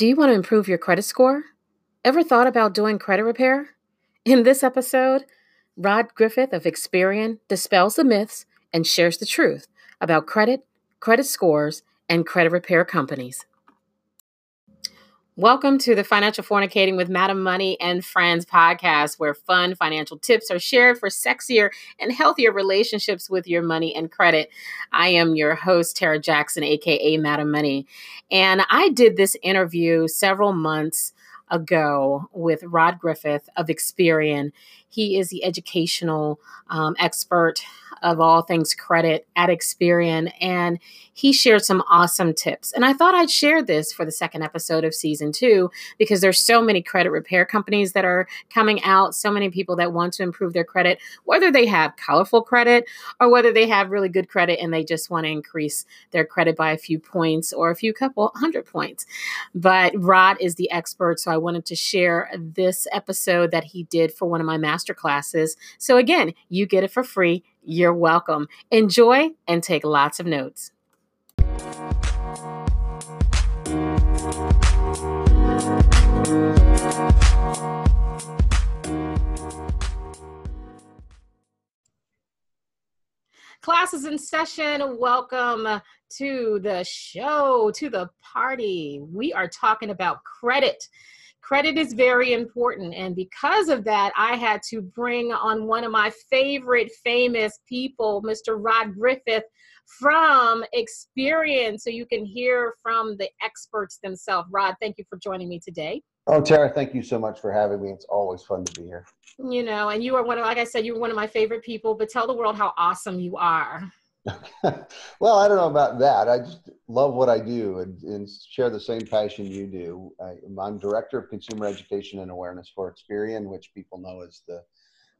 Do you want to improve your credit score? Ever thought about doing credit repair? In this episode, Rod Griffin of Experian dispels the myths and shares the truth about credit, credit scores, and credit repair companies. Welcome to the Financial Fornicating with Madam Money and Friends podcast, where fun financial tips are shared for sexier and healthier relationships with your money and credit. I am your host, Tara Jackson, aka Madam Money. And I did this interview several months ago with Rod Griffin of Experian. He is the educational um, expert of all things credit at Experian, and he shared some awesome tips. And I thought I'd share this for the second episode of season two because there's so many credit repair companies that are coming out, so many people that want to improve their credit, whether they have colorful credit or whether they have really good credit and they just want to increase their credit by a few points or a few couple hundred points. But Rod is the expert, so I wanted to share this episode that he did for one of my master classes. So again, you get it for free you're welcome. Enjoy and take lots of notes. Classes in session. Welcome to the show, to the party. We are talking about credit credit is very important. And because of that, I had to bring on one of my favorite famous people, Mr. Rod Griffin from Experian, so you can hear from the experts themselves. Rod, thank you for joining me today. Oh, Tara, thank you so much for having me. It's always fun to be here. You know, and you are one of, like I said, you are one of my favorite people, but tell the world how awesome you are. well, I don't know about that. I just love what I do and, and share the same passion you do. I, am director of consumer education and awareness for Experian, which people know as the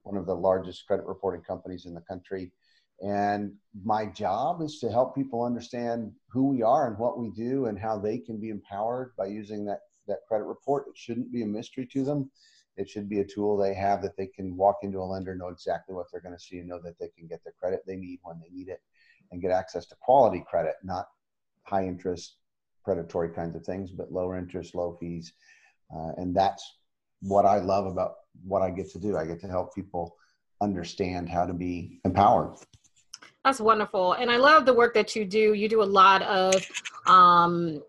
one of the largest credit reporting companies in the country. And my job is to help people understand who we are and what we do and how they can be empowered by using that, that credit report. It shouldn't be a mystery to them. It should be a tool they have that they can walk into a lender, know exactly what they're going to see, and know that they can get the credit they need when they need it and get access to quality credit, not high interest, predatory kinds of things, but lower interest, low fees. Uh, and that's what I love about what I get to do. I get to help people understand how to be empowered. That's wonderful. And I love the work that you do. You do a lot of um,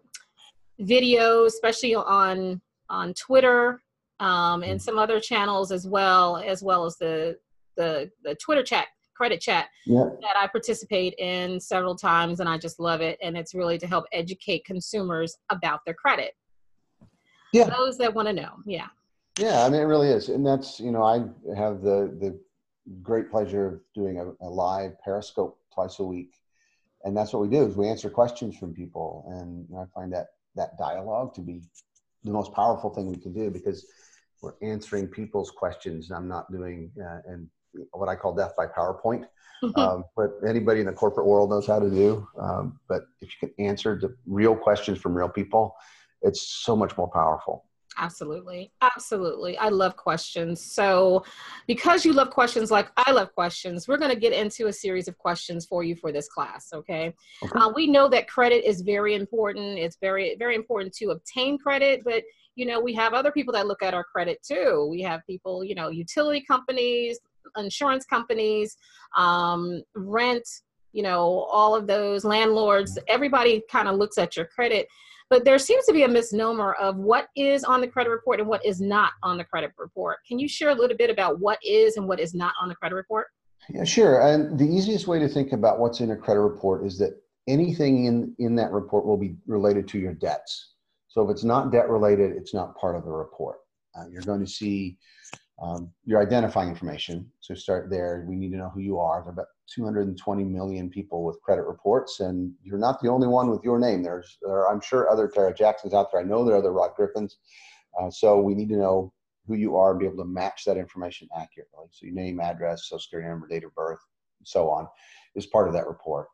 videos, especially on on Twitter um, and mm. some other channels as well, as well as the the, the Twitter chat credit chat yeah. that I participate in several times, and I just love it. And it's really to help educate consumers about their credit. Yeah, those that want to know. Yeah. Yeah, I mean it really is, and that's you know I have the the great pleasure of doing a, a live Periscope twice a week, and that's what we do is we answer questions from people, and I find that that dialogue to be the most powerful thing we can do because we're answering people's questions. I'm not doing uh, and what I call death by PowerPoint. Mm-hmm. Um, but anybody in the corporate world knows how to do. Um, but if you can answer the real questions from real people, it's so much more powerful. Absolutely. Absolutely. I love questions. So, because you love questions like I love questions, we're going to get into a series of questions for you for this class. Okay. okay. Uh, we know that credit is very important. It's very, very important to obtain credit, but you know, we have other people that look at our credit too. We have people, you know, utility companies, insurance companies, um, rent, you know, all of those landlords, everybody kind of looks at your credit. But there seems to be a misnomer of what is on the credit report and what is not on the credit report. Can you share a little bit about what is and what is not on the credit report? Yeah, sure. And the easiest way to think about what's in a credit report is that anything in, in that report will be related to your debts. So if it's not debt related, it's not part of the report. Uh, you're going to see um, your identifying information. So start there. We need to know who you are. There are about 220 million people with credit reports, and you're not the only one with your name. There's, there are, I'm sure, other Tara Jacksons out there. I know there are other Rod Griffins. Uh, so we need to know who you are and be able to match that information accurately. So your name, address, social security number, date of birth, and so on is part of that report.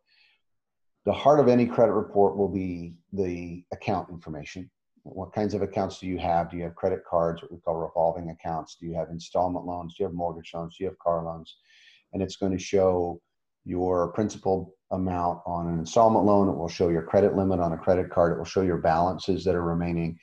The heart of any credit report will be the account information what kinds of accounts do you have? Do you have credit cards, what we call revolving accounts? Do you have installment loans? Do you have mortgage loans? Do you have car loans? And it's going to show your principal amount on an installment loan. It will show your credit limit on a credit card. It will show your balances that are remaining.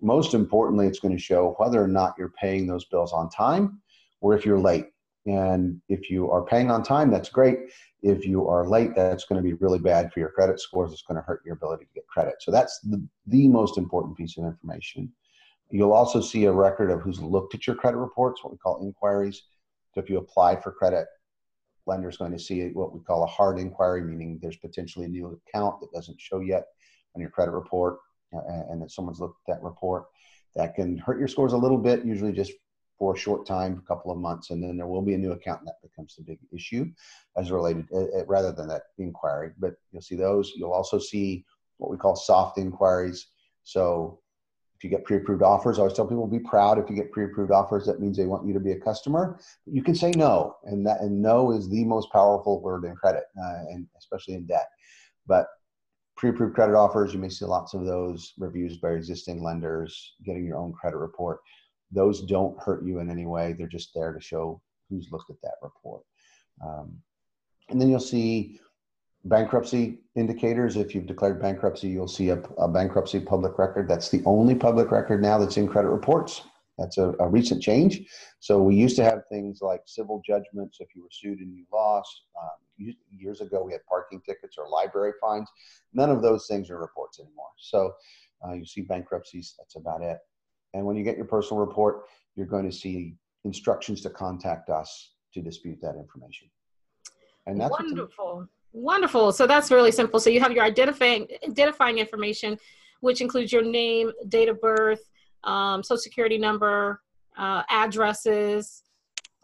most importantly, it's going to show whether or not you're paying those bills on time or if you're late. And if you are paying on time, that's great. If you are late, that's going to be really bad for your credit scores. It's going to hurt your ability to get credit. So that's the, the most important piece of information. You'll also see a record of who's looked at your credit reports, what we call inquiries. So if you apply for credit, lender's going to see what we call a hard inquiry, meaning there's potentially a new account that doesn't show yet on your credit report and that someone's looked at that report. That can hurt your scores a little bit, usually just for a short time, a couple of months, and then there will be a new account and that becomes the big issue as related uh, rather than that inquiry. But you'll see those. You'll also see what we call soft inquiries. So if you get pre-approved offers, I always tell people be proud if you get pre-approved offers. That means they want you to be a customer. You can say no, and that and no is the most powerful word in credit, uh, and especially in debt. But pre-approved credit offers, you may see lots of those reviews by existing lenders, getting your own credit report those don't hurt you in any way. They're just there to show who's looked at that report. Um, and then you'll see bankruptcy indicators. If you've declared bankruptcy, you'll see a, a, bankruptcy public record. That's the only public record now that's in credit reports. That's a, a, recent change. So we used to have things like civil judgments if you were sued and you lost. Um, years ago, we had parking tickets or library fines. None of those things are reports anymore. So uh, you see bankruptcies. That's about it. And when you get your personal report, you're going to see instructions to contact us to dispute that information. And that's wonderful. Wonderful. So that's really simple. So you have your identifying identifying information, which includes your name, date of birth, um, social security number, uh, addresses,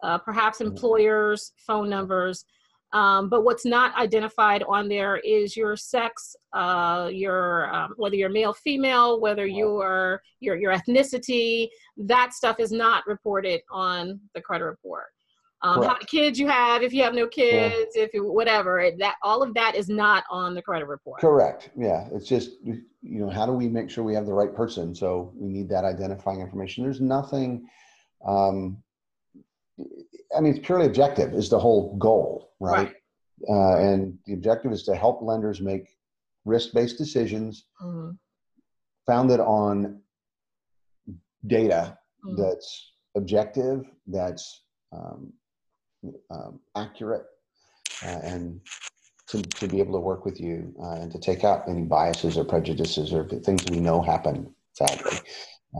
uh, perhaps mm-hmm. employers, phone numbers. Um, but what's not identified on there is your sex, uh, your um, whether you're male, female, whether you are your your ethnicity. That stuff is not reported on the credit report. Um, how many kids you have, if you have no kids, yeah. if you whatever. That all of that is not on the credit report. Correct. Yeah, it's just you know how do we make sure we have the right person? So we need that identifying information. There's nothing. Um, I mean, it's purely objective is the whole goal, right? right. Uh, and the objective is to help lenders make risk-based decisions mm-hmm. founded on data mm-hmm. that's objective, that's um, um, accurate, uh, and to, to be able to work with you uh, and to take out any biases or prejudices or things we know happen, sadly.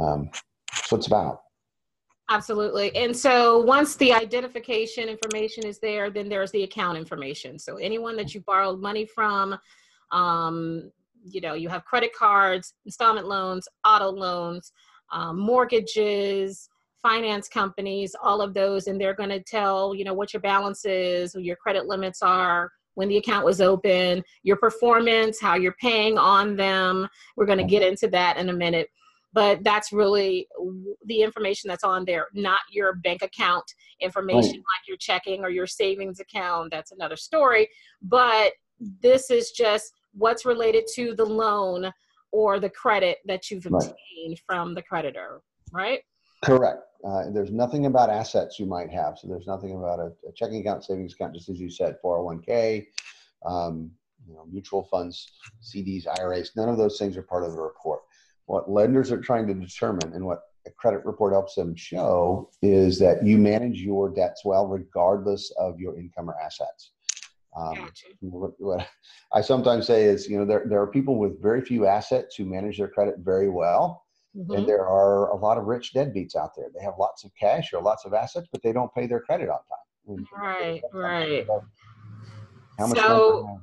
Um, that's what it's about. Absolutely. And so once the identification information is there, then there's the account information. So anyone that you borrowed money from, um, you know, you have credit cards, installment loans, auto loans, um, mortgages, finance companies, all of those, and they're going to tell, you know, what your balance is, your credit limits are, when the account was open, your performance, how you're paying on them. We're going to get into that in a minute but that's really the information that's on there not your bank account information right. like your checking or your savings account that's another story but this is just what's related to the loan or the credit that you've obtained right. from the creditor right correct uh, there's nothing about assets you might have so there's nothing about a, a checking account savings account just as you said 401k um, you know, mutual funds cds iras none of those things are part of the report what lenders are trying to determine and what a credit report helps them show is that you manage your debts well regardless of your income or assets. Um, what I sometimes say is, you know, there, there are people with very few assets who manage their credit very well. Mm-hmm. And there are a lot of rich deadbeats out there. They have lots of cash or lots of assets, but they don't pay their credit on time. Right, right. How much so,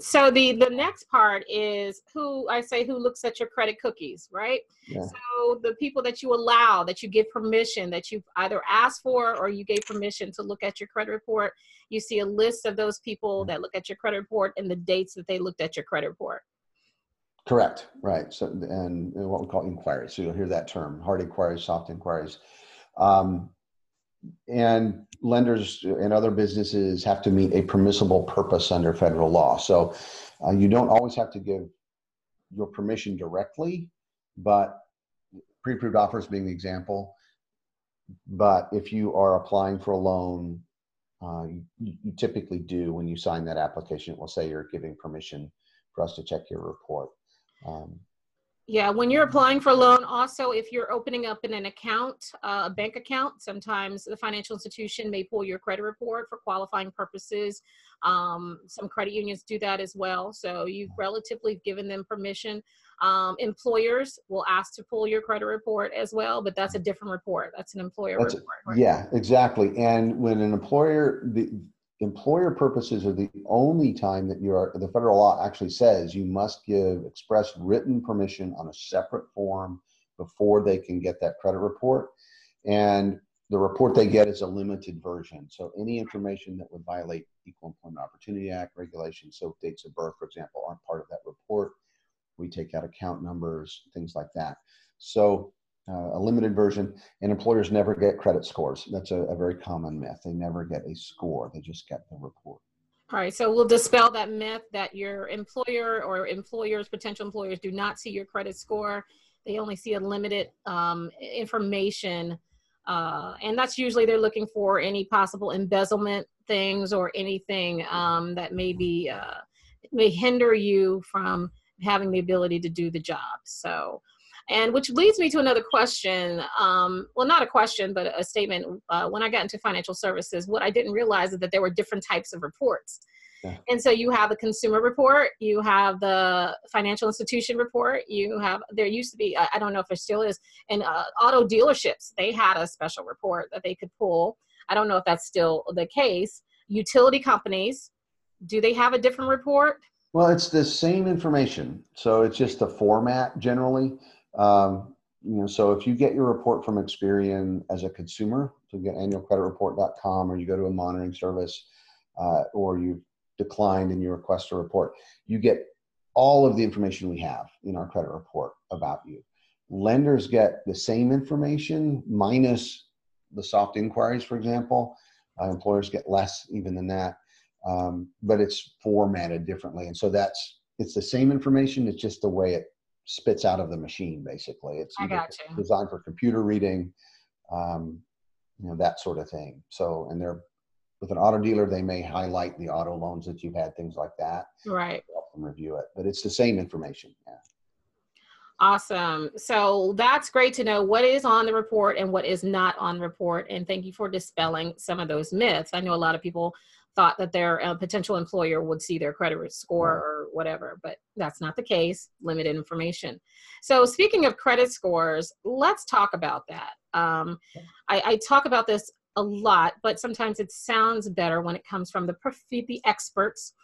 so the the next part is who i say who looks at your credit cookies right? Yeah. so the people that you allow that you give permission that you either asked for or you gave permission to look at your credit report you see a list of those people that look at your credit report and the dates that they looked at your credit report. Correct right so and what we call inquiries so you'll hear that term hard inquiries soft inquiries. Um, and lenders and other businesses have to meet a permissible purpose under federal law. So uh, you don't always have to give your permission directly, but pre-approved offers being the example. But if you are applying for a loan, uh, you, you, typically do when you sign that application. It will say you're giving permission for us to check your report. Um, Yeah, when you're applying for a loan, also if you're opening up in an account, uh, a bank account, sometimes the financial institution may pull your credit report for qualifying purposes. Um, some credit unions do that as well. So you've relatively given them permission. Um, employers will ask to pull your credit report as well, but that's a different report. That's an employer that's report. Right? Yeah, exactly. And when an employer, the, employer purposes are the only time that you are the federal law actually says you must give express written permission on a separate form before they can get that credit report. And the report they get is a limited version. So any information that would violate equal employment opportunity act regulations so dates of birth for example aren't part of that report. We take out account numbers things like that. So uh, a limited version, and employers never get credit scores. That's a, a, very common myth. They never get a score, they just get the report. All right, so we'll dispel that myth that your employer or employers, potential employers, do not see your credit score. They only see a limited um, information, uh, and that's usually they're looking for any possible embezzlement things or anything um, that may be uh, may hinder you from having the ability to do the job. So and which leads me to another question. Um, well, not a question, but a statement. Uh, when I got into financial services, what I didn't realize is that there were different types of reports. Yeah. And so you have a consumer report, you have the financial institution report, you have, there used to be, I don't know if there still is, in uh, auto dealerships, they had a special report that they could pull. I don't know if that's still the case. Utility companies, do they have a different report? Well, it's the same information. So it's just the format generally. Um, you know, so if you get your report from Experian as a consumer, so you get annualcreditreport.com or you go to a monitoring service uh, or you declined and you request a report, you get all of the information we have in our credit report about you. Lenders get the same information minus the soft inquiries, for example. Uh, employers get less even than that, um, but it's formatted differently. And so that's it's the same information. It's just the way it spits out of the machine basically it's designed for computer reading um, you know that sort of thing so and they're with an auto dealer they may highlight the auto loans that you've had things like that right help them review it but it's the same information yeah Awesome. So that's great to know what is on the report and what is not on the report. And thank you for dispelling some of those myths. I know a lot of people thought that their uh, potential employer would see their credit score or whatever, but that's not the case. Limited information. So, speaking of credit scores, let's talk about that. Um, I, I, talk about this a lot, but sometimes it sounds better when it comes from the the experts.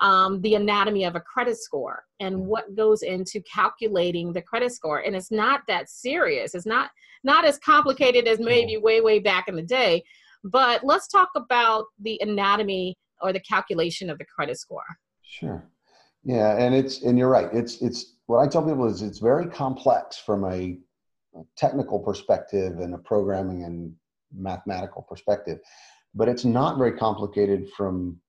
Um, the anatomy of a credit score and what goes into calculating the credit score and it's not that serious it's not not as complicated as maybe way way back in the day but let's talk about the anatomy or the calculation of the credit score. Sure. Yeah, and it's and you're right. It's it's what I tell people is it's very complex from a, technical perspective and a programming and mathematical perspective, but it's not very complicated from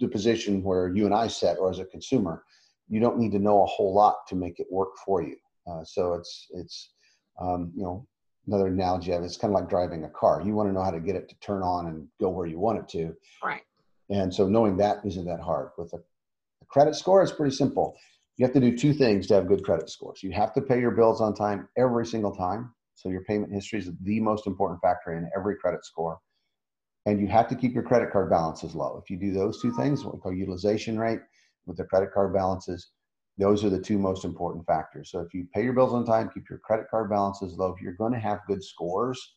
the position where you and I set or as a consumer. You don't need to know a whole lot to make it work for you. Uh, so it's it's um, you know another analogy of it, it's kind of like driving a car. You want to know how to get it to turn on and go where you want it to. Right. And so knowing that isn't that hard. With a, a credit score, it's pretty simple. You have to do two things to have good credit scores. You have to pay your bills on time every single time. So your payment history is the most important factor in every credit score. And you have to keep your credit card balances low. If you do those two things, what we call utilization rate with the credit card balances, those are the two most important factors. So if you pay your bills on time, keep your credit card balances low, you're going to have good scores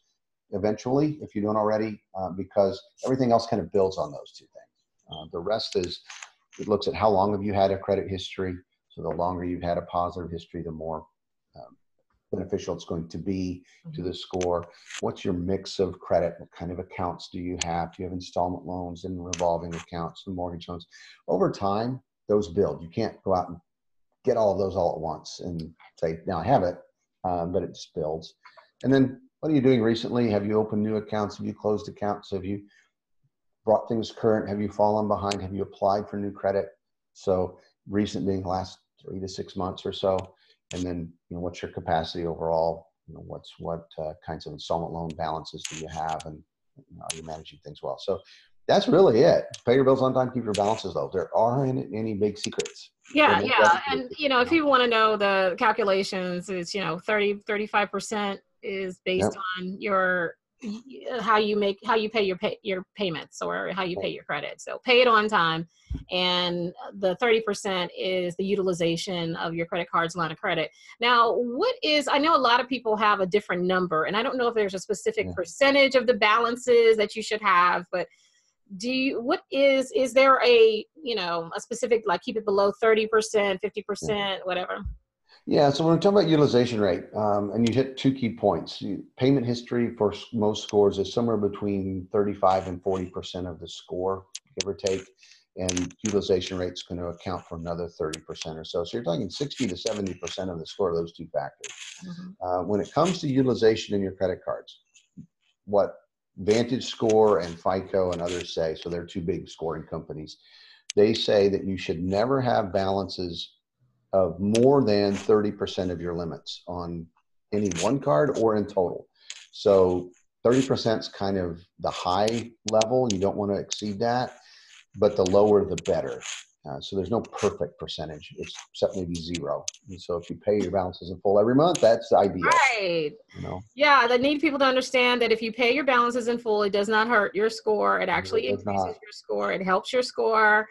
eventually, if you don't already, uh, because everything else kind of builds on those two things. Uh, the rest is it looks at how long have you had a credit history. So the longer you've had a positive history, the more um, beneficial it's going to be to the score. What's your mix of credit? What kind of accounts do you have? Do you have installment loans and revolving accounts and mortgage loans? Over time, those build. You can't go out and get all of those all at once and say, now I have it, um, but it just builds. And then what are you doing recently? Have you opened new accounts? Have you closed accounts? Have you brought things current? Have you fallen behind? Have you applied for new credit? So recent being last three to six months or so. And then, you know, what's your capacity overall? You know, what's what uh, kinds of installment loan balances do you have, and you know, are you managing things well? So that's really it. Pay your bills on time, keep your balances low. There aren't any big secrets. Yeah, yeah. And you know, if you want to know the calculations, it's you know 30 35% is based yep. on your how you make how you pay your pay your payments or how you pay your credit so pay it on time and the 30% is the utilization of your credit card's line of credit now what is i know a lot of people have a different number and i don't know if there's a specific yeah. percentage of the balances that you should have but do you what is is there a you know a specific like keep it below 30% 50% whatever yeah, so when we talk about utilization rate, um, and you hit two key points, payment history for most scores is somewhere between 35 and 40% of the score, give or take, and utilization rates going to account for another 30% or so. So you're talking 60 to 70% of the score of those two factors. Mm-hmm. Uh, when it comes to utilization in your credit cards, what Vantage Score and FICO and others say, so they're two big scoring companies, they say that you should never have balances of more than 30% of your limits on any one card or in total. So 30% is kind of the high level. You don't want to exceed that, but the lower the better. Uh, so there's no perfect percentage, It's except maybe zero. And so if you pay your balances in full every month, that's ideal. Right. You know? Yeah, I need people to understand that if you pay your balances in full, it does not hurt your score. It actually it increases not. your score. It helps your score.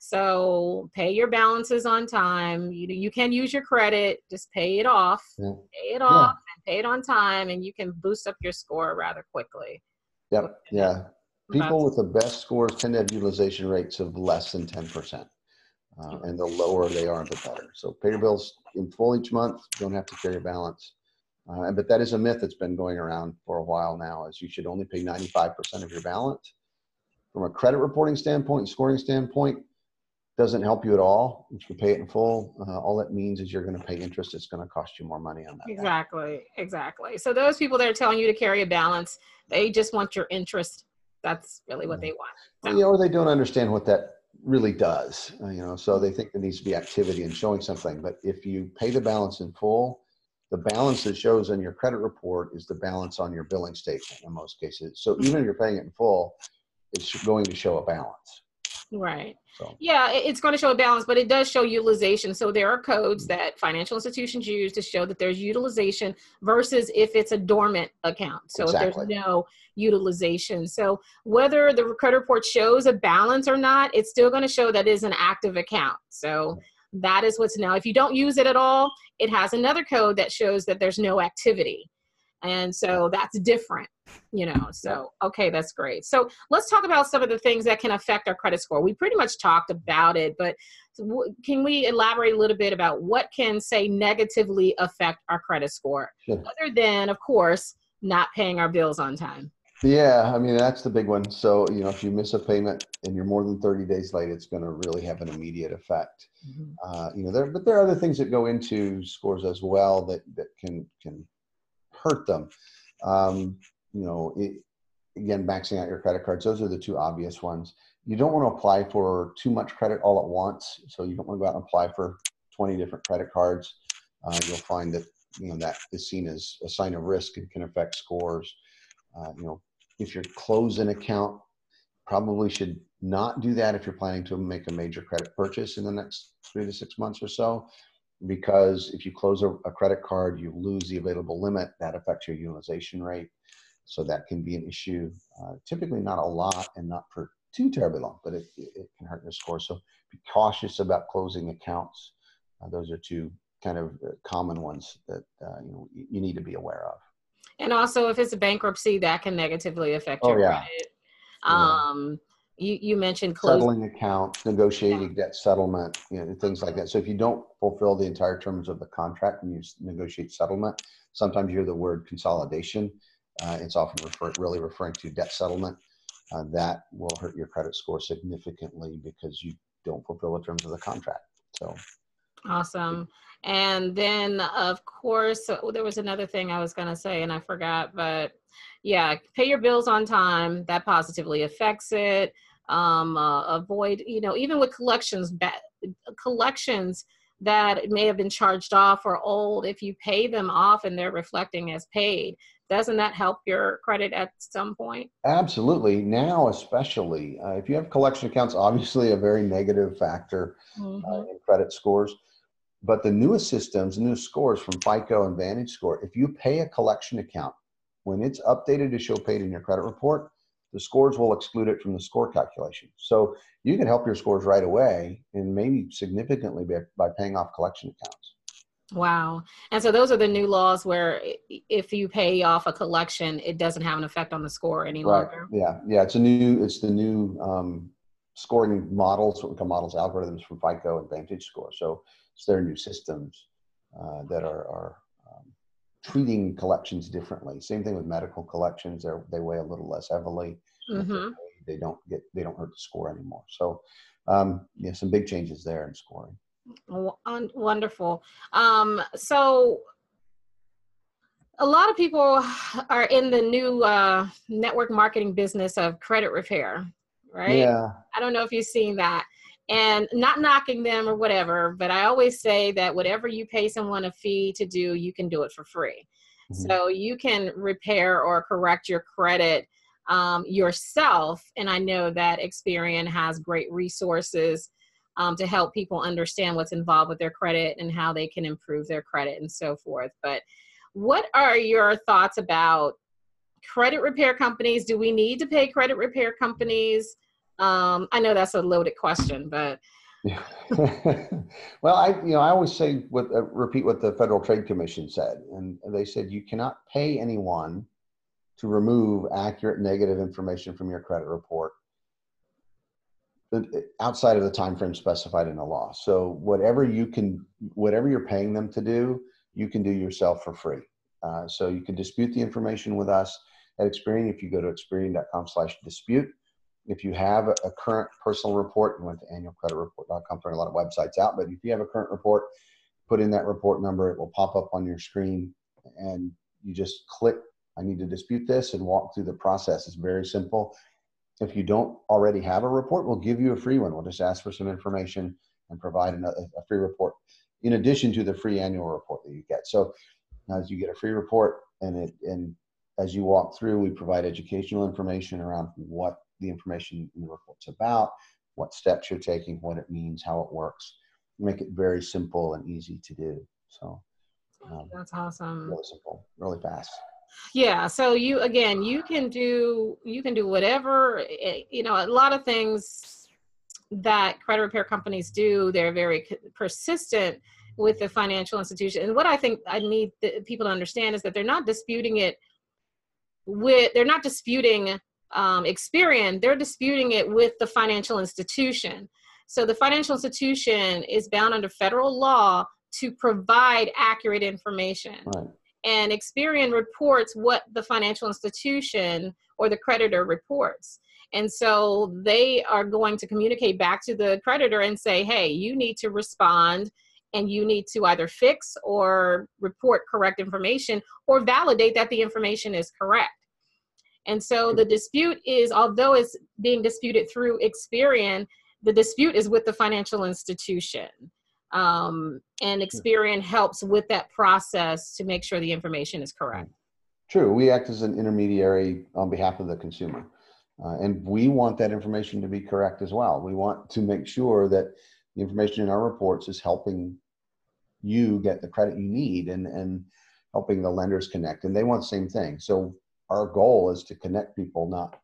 So pay your balances on time. You you can use your credit, just pay it off, yeah. pay it off, yeah. and pay it on time, and you can boost up your score rather quickly. Yep. Yeah. People with the best scores tend to have utilization rates of less than ten percent. Uh, and the lower they are, the better. So pay your bills in full each month. Don't have to carry a balance. Uh, but that is a myth that's been going around for a while now. Is you should only pay 95% of your balance. From a credit reporting standpoint, scoring standpoint, doesn't help you at all. If you pay it in full, uh, all that means is you're going to pay interest. It's going to cost you more money on that. Exactly, exactly. So those people that are telling you to carry a balance, they just want your interest. That's really what they want. So. Yeah, or they don't understand what that really does. Uh, you know, so they think there needs to be activity and showing something. But if you pay the balance in full, the balance that shows on your credit report is the balance on your billing statement in most cases. So even if you're paying it in full, it's going to show a balance. Right. So. Yeah, it's going to show a balance, but it does show utilization. So there are codes mm-hmm. that financial institutions use to show that there's utilization versus if it's a dormant account. So exactly. if there's no utilization. So whether the credit report shows a balance or not, it's still going to show that is an active account. So mm-hmm. that is what's now. If you don't use it at all, it has another code that shows that there's no activity and so that's different you know so okay that's great. So let's talk about some of the things that can affect our credit score. We pretty much talked about it but can we elaborate a little bit about what can say negatively affect our credit score? Sure. other than of course not paying our bills on time. Yeah i mean that's the big one. So you know if you miss a payment and you're more than 30 days late it's going to really have an immediate effect. Mm-hmm. uh, you know there but there are other things that go into scores as well that that can can hurt them. Um, you know, it, again, maxing out your credit cards, those are the two obvious ones. You don't want to apply for too much credit all at once. So you don't want to go out and apply for 20 different credit cards. Uh, you'll find that, you know, that is seen as a sign of risk and can affect scores. Uh, you know, if you're close an account, probably should not do that if you're planning to make a major credit purchase in the next three to six months or so because if you close a, a, credit card, you lose the available limit. That affects your utilization rate. So that can be an issue. Uh, typically, not a lot and not for too terribly long, but it, it can hurt your score. So be cautious about closing accounts. Uh, those are two kind of uh, common ones that uh, you know you need to be aware of. And also, if it's a bankruptcy, that can negatively affect oh, your yeah. credit. Um, you, you mentioned closing. settling accounts, negotiating yeah. debt settlement, you know, things like that. So if you don't fulfill the entire terms of the contract and you negotiate settlement, sometimes you hear the word consolidation. Uh, it's often refer, really referring to debt settlement. Uh, that will hurt your credit score significantly because you don't fulfill the terms of the contract. So awesome. And then, of course, there was another thing I was going to say and I forgot, but yeah, pay your bills on time. That positively affects it um, uh, avoid, you know, even with collections, collections that may have been charged off or old, if you pay them off and they're reflecting as paid, doesn't that help your credit at some point? Absolutely. Now, especially uh, if you have collection accounts, obviously a very negative factor uh, mm-hmm. uh, in credit scores. But the newest systems, new scores from FICO and Vantage Score, if you pay a collection account, when it's updated to show paid in your credit report, the scores will exclude it from the score calculation. So you can help your scores right away and maybe significantly by, by paying off collection accounts. Wow. And so those are the new laws where if you pay off a collection, it doesn't have an effect on the score any right. Yeah. Yeah. It's a new, it's the new um, scoring models, what we call models algorithms from FICO and Vantage Score. So it's their new systems uh, that are, are um, treating collections differently. Same thing with medical collections. They they weigh a little less heavily. Mm-hmm. They don't get, they don't hurt the score anymore. So um, yeah, some big changes there in scoring. Wonderful. Um, so a lot of people are in the new uh, network marketing business of credit repair, right? Yeah. I don't know if you've seen that. And not knocking them or whatever, but I always say that whatever you pay someone a fee to do, you can do it for free. Mm-hmm. So you can repair or correct your credit um, yourself. And I know that Experian has great resources um, to help people understand what's involved with their credit and how they can improve their credit and so forth. But what are your thoughts about credit repair companies? Do we need to pay credit repair companies? Um, I know that's a loaded question, but. Well, I you know I always say what uh, repeat what the Federal Trade Commission said, and they said you cannot pay anyone to remove accurate negative information from your credit report outside of the time frame specified in the law. So whatever you can, whatever you're paying them to do, you can do yourself for free. Uh, so you can dispute the information with us at Experian if you go to experian.com/dispute. If you have a, current personal report, you went to annualcreditreport.com. There are a lot of websites out, but if you have a current report, put in that report number. It will pop up on your screen, and you just click I need to dispute this and walk through the process. It's very simple. If you don't already have a report, we'll give you a free one. We'll just ask for some information and provide a free report in addition to the free annual report that you get. So as you get a free report and it and as you walk through, we provide educational information around what the information in the report's about, what steps you're taking, what it means, how it works. make it very simple and easy to do. So um, that's awesome. Really simple, really fast yeah so you again you can do you can do whatever eh, you know a lot of things that credit repair companies do they're very persistent with the financial institution and what i think i need the, people to understand is that they're not disputing it with they're not disputing um, experian they're disputing it with the financial institution so the financial institution is bound under federal law to provide accurate information right and Experian reports what the financial institution or the creditor reports. And so they are going to communicate back to the creditor and say, hey, you need to respond and you need to either fix or report correct information or validate that the information is correct. And so the dispute is, although it's being disputed through Experian, the dispute is with the financial institution um, and Experian helps with that process to make sure the information is correct. True. We act as an intermediary on behalf of the consumer. Uh, and we want that information to be correct as well. We want to make sure that the information in our reports is helping you get the credit you need and, and helping the lenders connect. And they want the same thing. So our goal is to connect people, not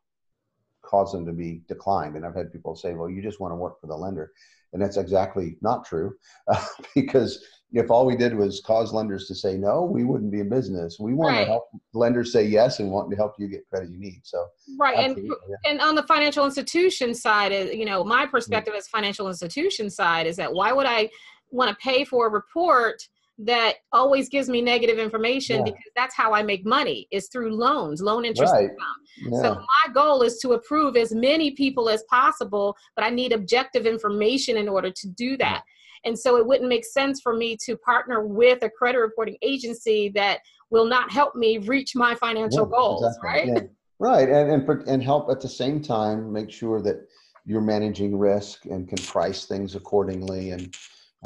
cause them to be declined. And I've had people say, well, you just want to work for the lender. And that's exactly not true uh, because if all we did was cause lenders to say no, we wouldn't be in business. We want right. to help lenders say yes and want to help you get credit you need. So right, and yeah. and on the financial institution side, you know, my perspective as financial institution side is that why would I want to pay for a report that always gives me negative information yeah. because that's how I make money is through loans, loan interest right. income. Yeah. So my goal is to approve as many people as possible, but I need objective information in order to do that. And so it wouldn't make sense for me to partner with a credit reporting agency that will not help me reach my financial yeah, goals, exactly. right? Right, and, and and help at the same time make sure that you're managing risk and can price things accordingly and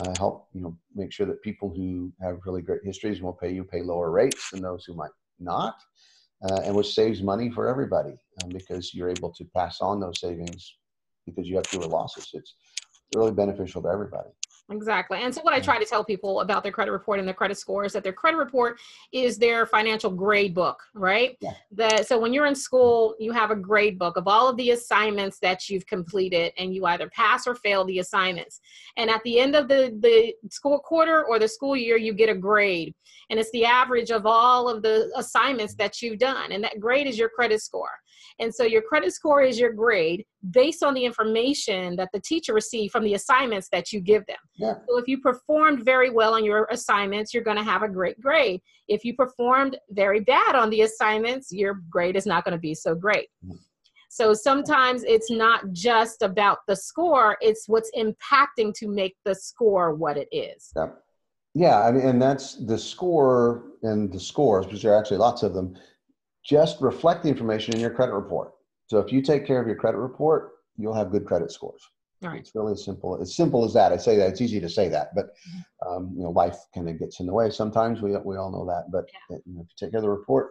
uh, help you know make sure that people who have really great histories will pay you pay lower rates than those who might not, uh, and which saves money for everybody um, because you're able to pass on those savings because you have fewer losses. It's really beneficial to everybody. Exactly. And so what I try to tell people about their credit report and their credit score is that their credit report is their financial grade book, right? Yeah. That so when you're in school, you have a grade book of all of the assignments that you've completed and you either pass or fail the assignments. And at the end of the the school quarter or the school year, you get a grade. And it's the average of all of the assignments that you've done. And that grade is your credit score. And so your credit score is your grade based on the information that the teacher received from the assignments that you give them. Yeah. So if you performed very well on your assignments, you're going to have a great grade. If you performed very bad on the assignments, your grade is not going to be so great. Mm-hmm. So sometimes it's not just about the score, it's what's impacting to make the score what it is. Yeah. Yeah, I mean, and that's the score and the scores, because there are actually lots of them, just reflect the information in your credit report. So if you take care of your credit report, you'll have good credit scores. All right. It's really simple. As simple as that. I say that it's easy to say that, but mm-hmm. um, you know, life kind of gets in the way sometimes. We we all know that. But yeah. you know, if you take care of the report,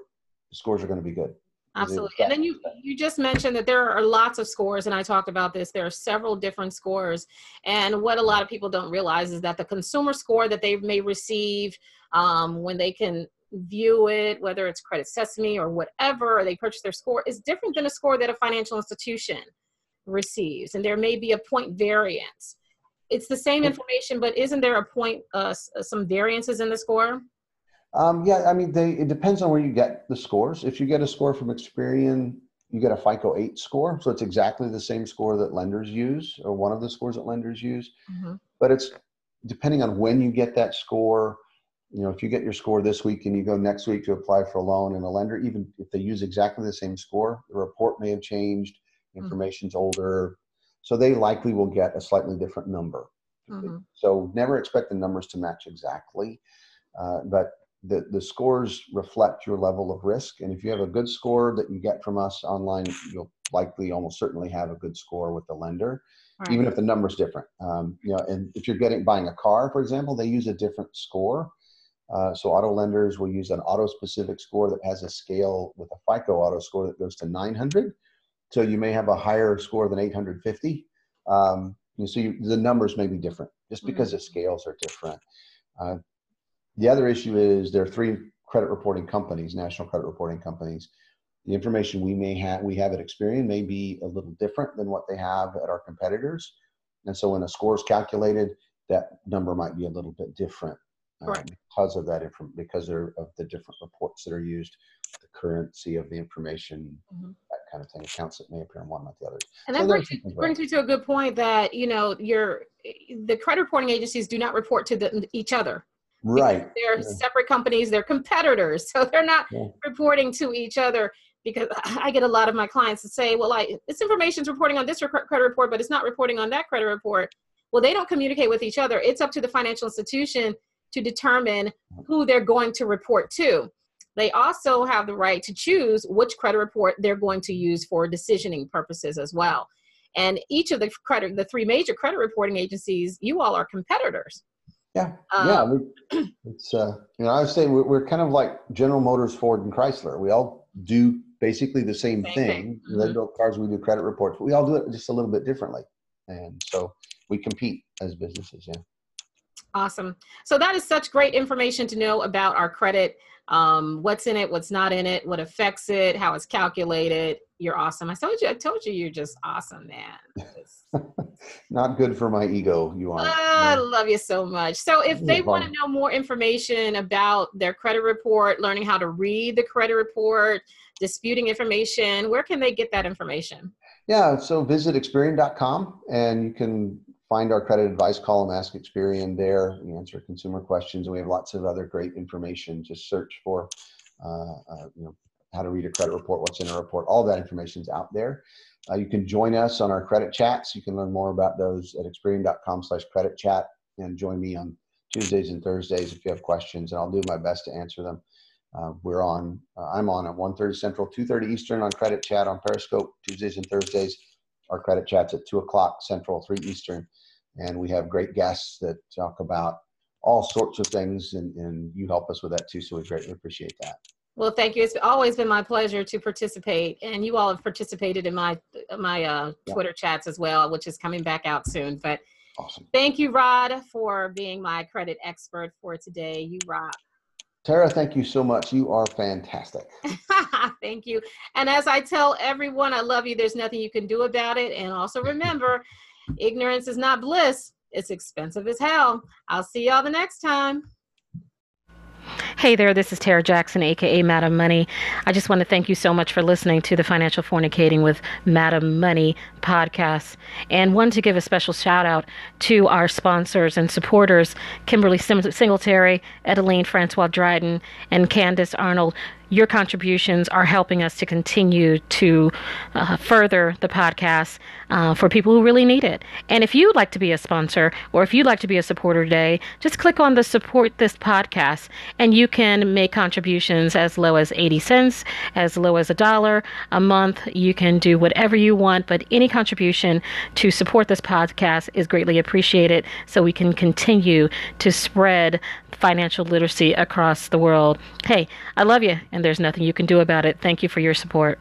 the scores are going to be good. Absolutely. And then you you just mentioned that there are lots of scores, and I talked about this. There are several different scores, and what a lot of people don't realize is that the consumer score that they may receive um, when they can view it, whether it's Credit Sesame or whatever, or they purchase their score, is different than a score that a financial institution receives. And there may be a point variance. It's the same information, but isn't there a point, uh, some variances in the score? Um, yeah, I mean, they, it depends on where you get the scores. If you get a score from Experian, you get a FICO 8 score. So it's exactly the same score that lenders use, or one of the scores that lenders use. Mm-hmm. But it's depending on when you get that score, you know, if you get your score this week and you go next week to apply for a loan and a lender, even if they use exactly the same score, the report may have changed, mm-hmm. information's mm-hmm. older. So they likely will get a slightly different number. Mm-hmm. So never expect the numbers to match exactly. Uh, but the, the scores reflect your level of risk. And if you have a good score that you get from us online, you'll likely almost certainly have a good score with the lender. Right. even if the number's different. Um, you know, and if you're getting buying a car, for example, they use a different score. Uh, so auto lenders will use an auto specific score that has a scale with a FICO auto score that goes to 900. So you may have a higher score than 850. Um, you see, the numbers may be different just mm-hmm. because mm-hmm. the scales are different. Uh, the other issue is there are three credit reporting companies, national credit reporting companies. The information we may have, we have at Experian may be a little different than what they have at our competitors. And so when a score is calculated, that number might be a little bit different uh, because of that information, because of the different reports that are used, the currency of the information, mm-hmm. that kind of thing. Accounts that may appear in one, not the others. And that so brings, brings me to a good point that you know your the credit reporting agencies do not report to the, each other. Right. They're yeah. separate companies. They're competitors, so they're not yeah. reporting to each other. Because I get a lot of my clients to say, "Well, I this information is reporting on this credit report, but it's not reporting on that credit report." Well, they don't communicate with each other. It's up to the financial institution to determine who they're going to report to. They also have the right to choose which credit report they're going to use for decisioning purposes as well. And each of the credit, the three major credit reporting agencies, you all are competitors. Yeah, um, yeah. We, it's uh, you know I would say we're, we're, kind of like General Motors, Ford, and Chrysler. We all do basically the same, same thing. thing. Mm-hmm. They build cars, we do credit reports, but we all do it just a little bit differently. And so we compete as businesses. Yeah. Awesome. So that is such great information to know about our credit. Um, what's in it, what's not in it, what affects it, how it's calculated. You're awesome. I told you, I told you, you're just awesome, man. not good for my ego. You are. Oh, I love you so much. So if they want to know more information about their credit report, learning how to read the credit report, disputing information, where can they get that information? Yeah, so visit Experian.com and you can find our credit advice column, Ask Experian there. We answer consumer questions, and we have lots of other great information. Just search for, uh, uh, you know, how to read a credit report, what's in a report. All that information is out there. Uh, you can join us on our credit chats. You can learn more about those at experian.com slash credit chat and join me on Tuesdays and Thursdays if you have questions, and I'll do my best to answer them. Uh, we're on, uh, I'm on at 1.30 Central, 2.30 Eastern on Credit Chat on Periscope, Tuesdays and Thursdays. Our credit chat's at 2 o'clock Central, 3 Eastern. And we have great guests that talk about all sorts of things, and, and you help us with that too. So we greatly appreciate that. Well, thank you. It's always been my pleasure to participate, and you all have participated in my my uh, Twitter yeah. chats as well, which is coming back out soon. But awesome. Thank you, Rod, for being my credit expert for today. You rock. Tara, thank you so much. You are fantastic. thank you. And as I tell everyone, I love you. There's nothing you can do about it. And also remember, ignorance is not bliss. It's expensive as hell. I'll see y'all the next time. Hey there, this is Tara Jackson, aka Madam Money. I just want to thank you so much for listening to the Financial Fornicating with Madam Money podcast. And one to give a special shout out to our sponsors and supporters Kimberly Singletary, Edeline Francois Dryden, and Candace Arnold, your contributions are helping us to continue to uh, further the podcast uh, for people who really need it. And if you'd like to be a sponsor or if you'd like to be a supporter today, just click on the support this podcast and you can make contributions as low as 80 cents, as low as a dollar a month. You can do whatever you want, but any contribution to support this podcast is greatly appreciated so we can continue to spread financial literacy across the world. Hey, I love you, and there's nothing you can do about it. Thank you for your support.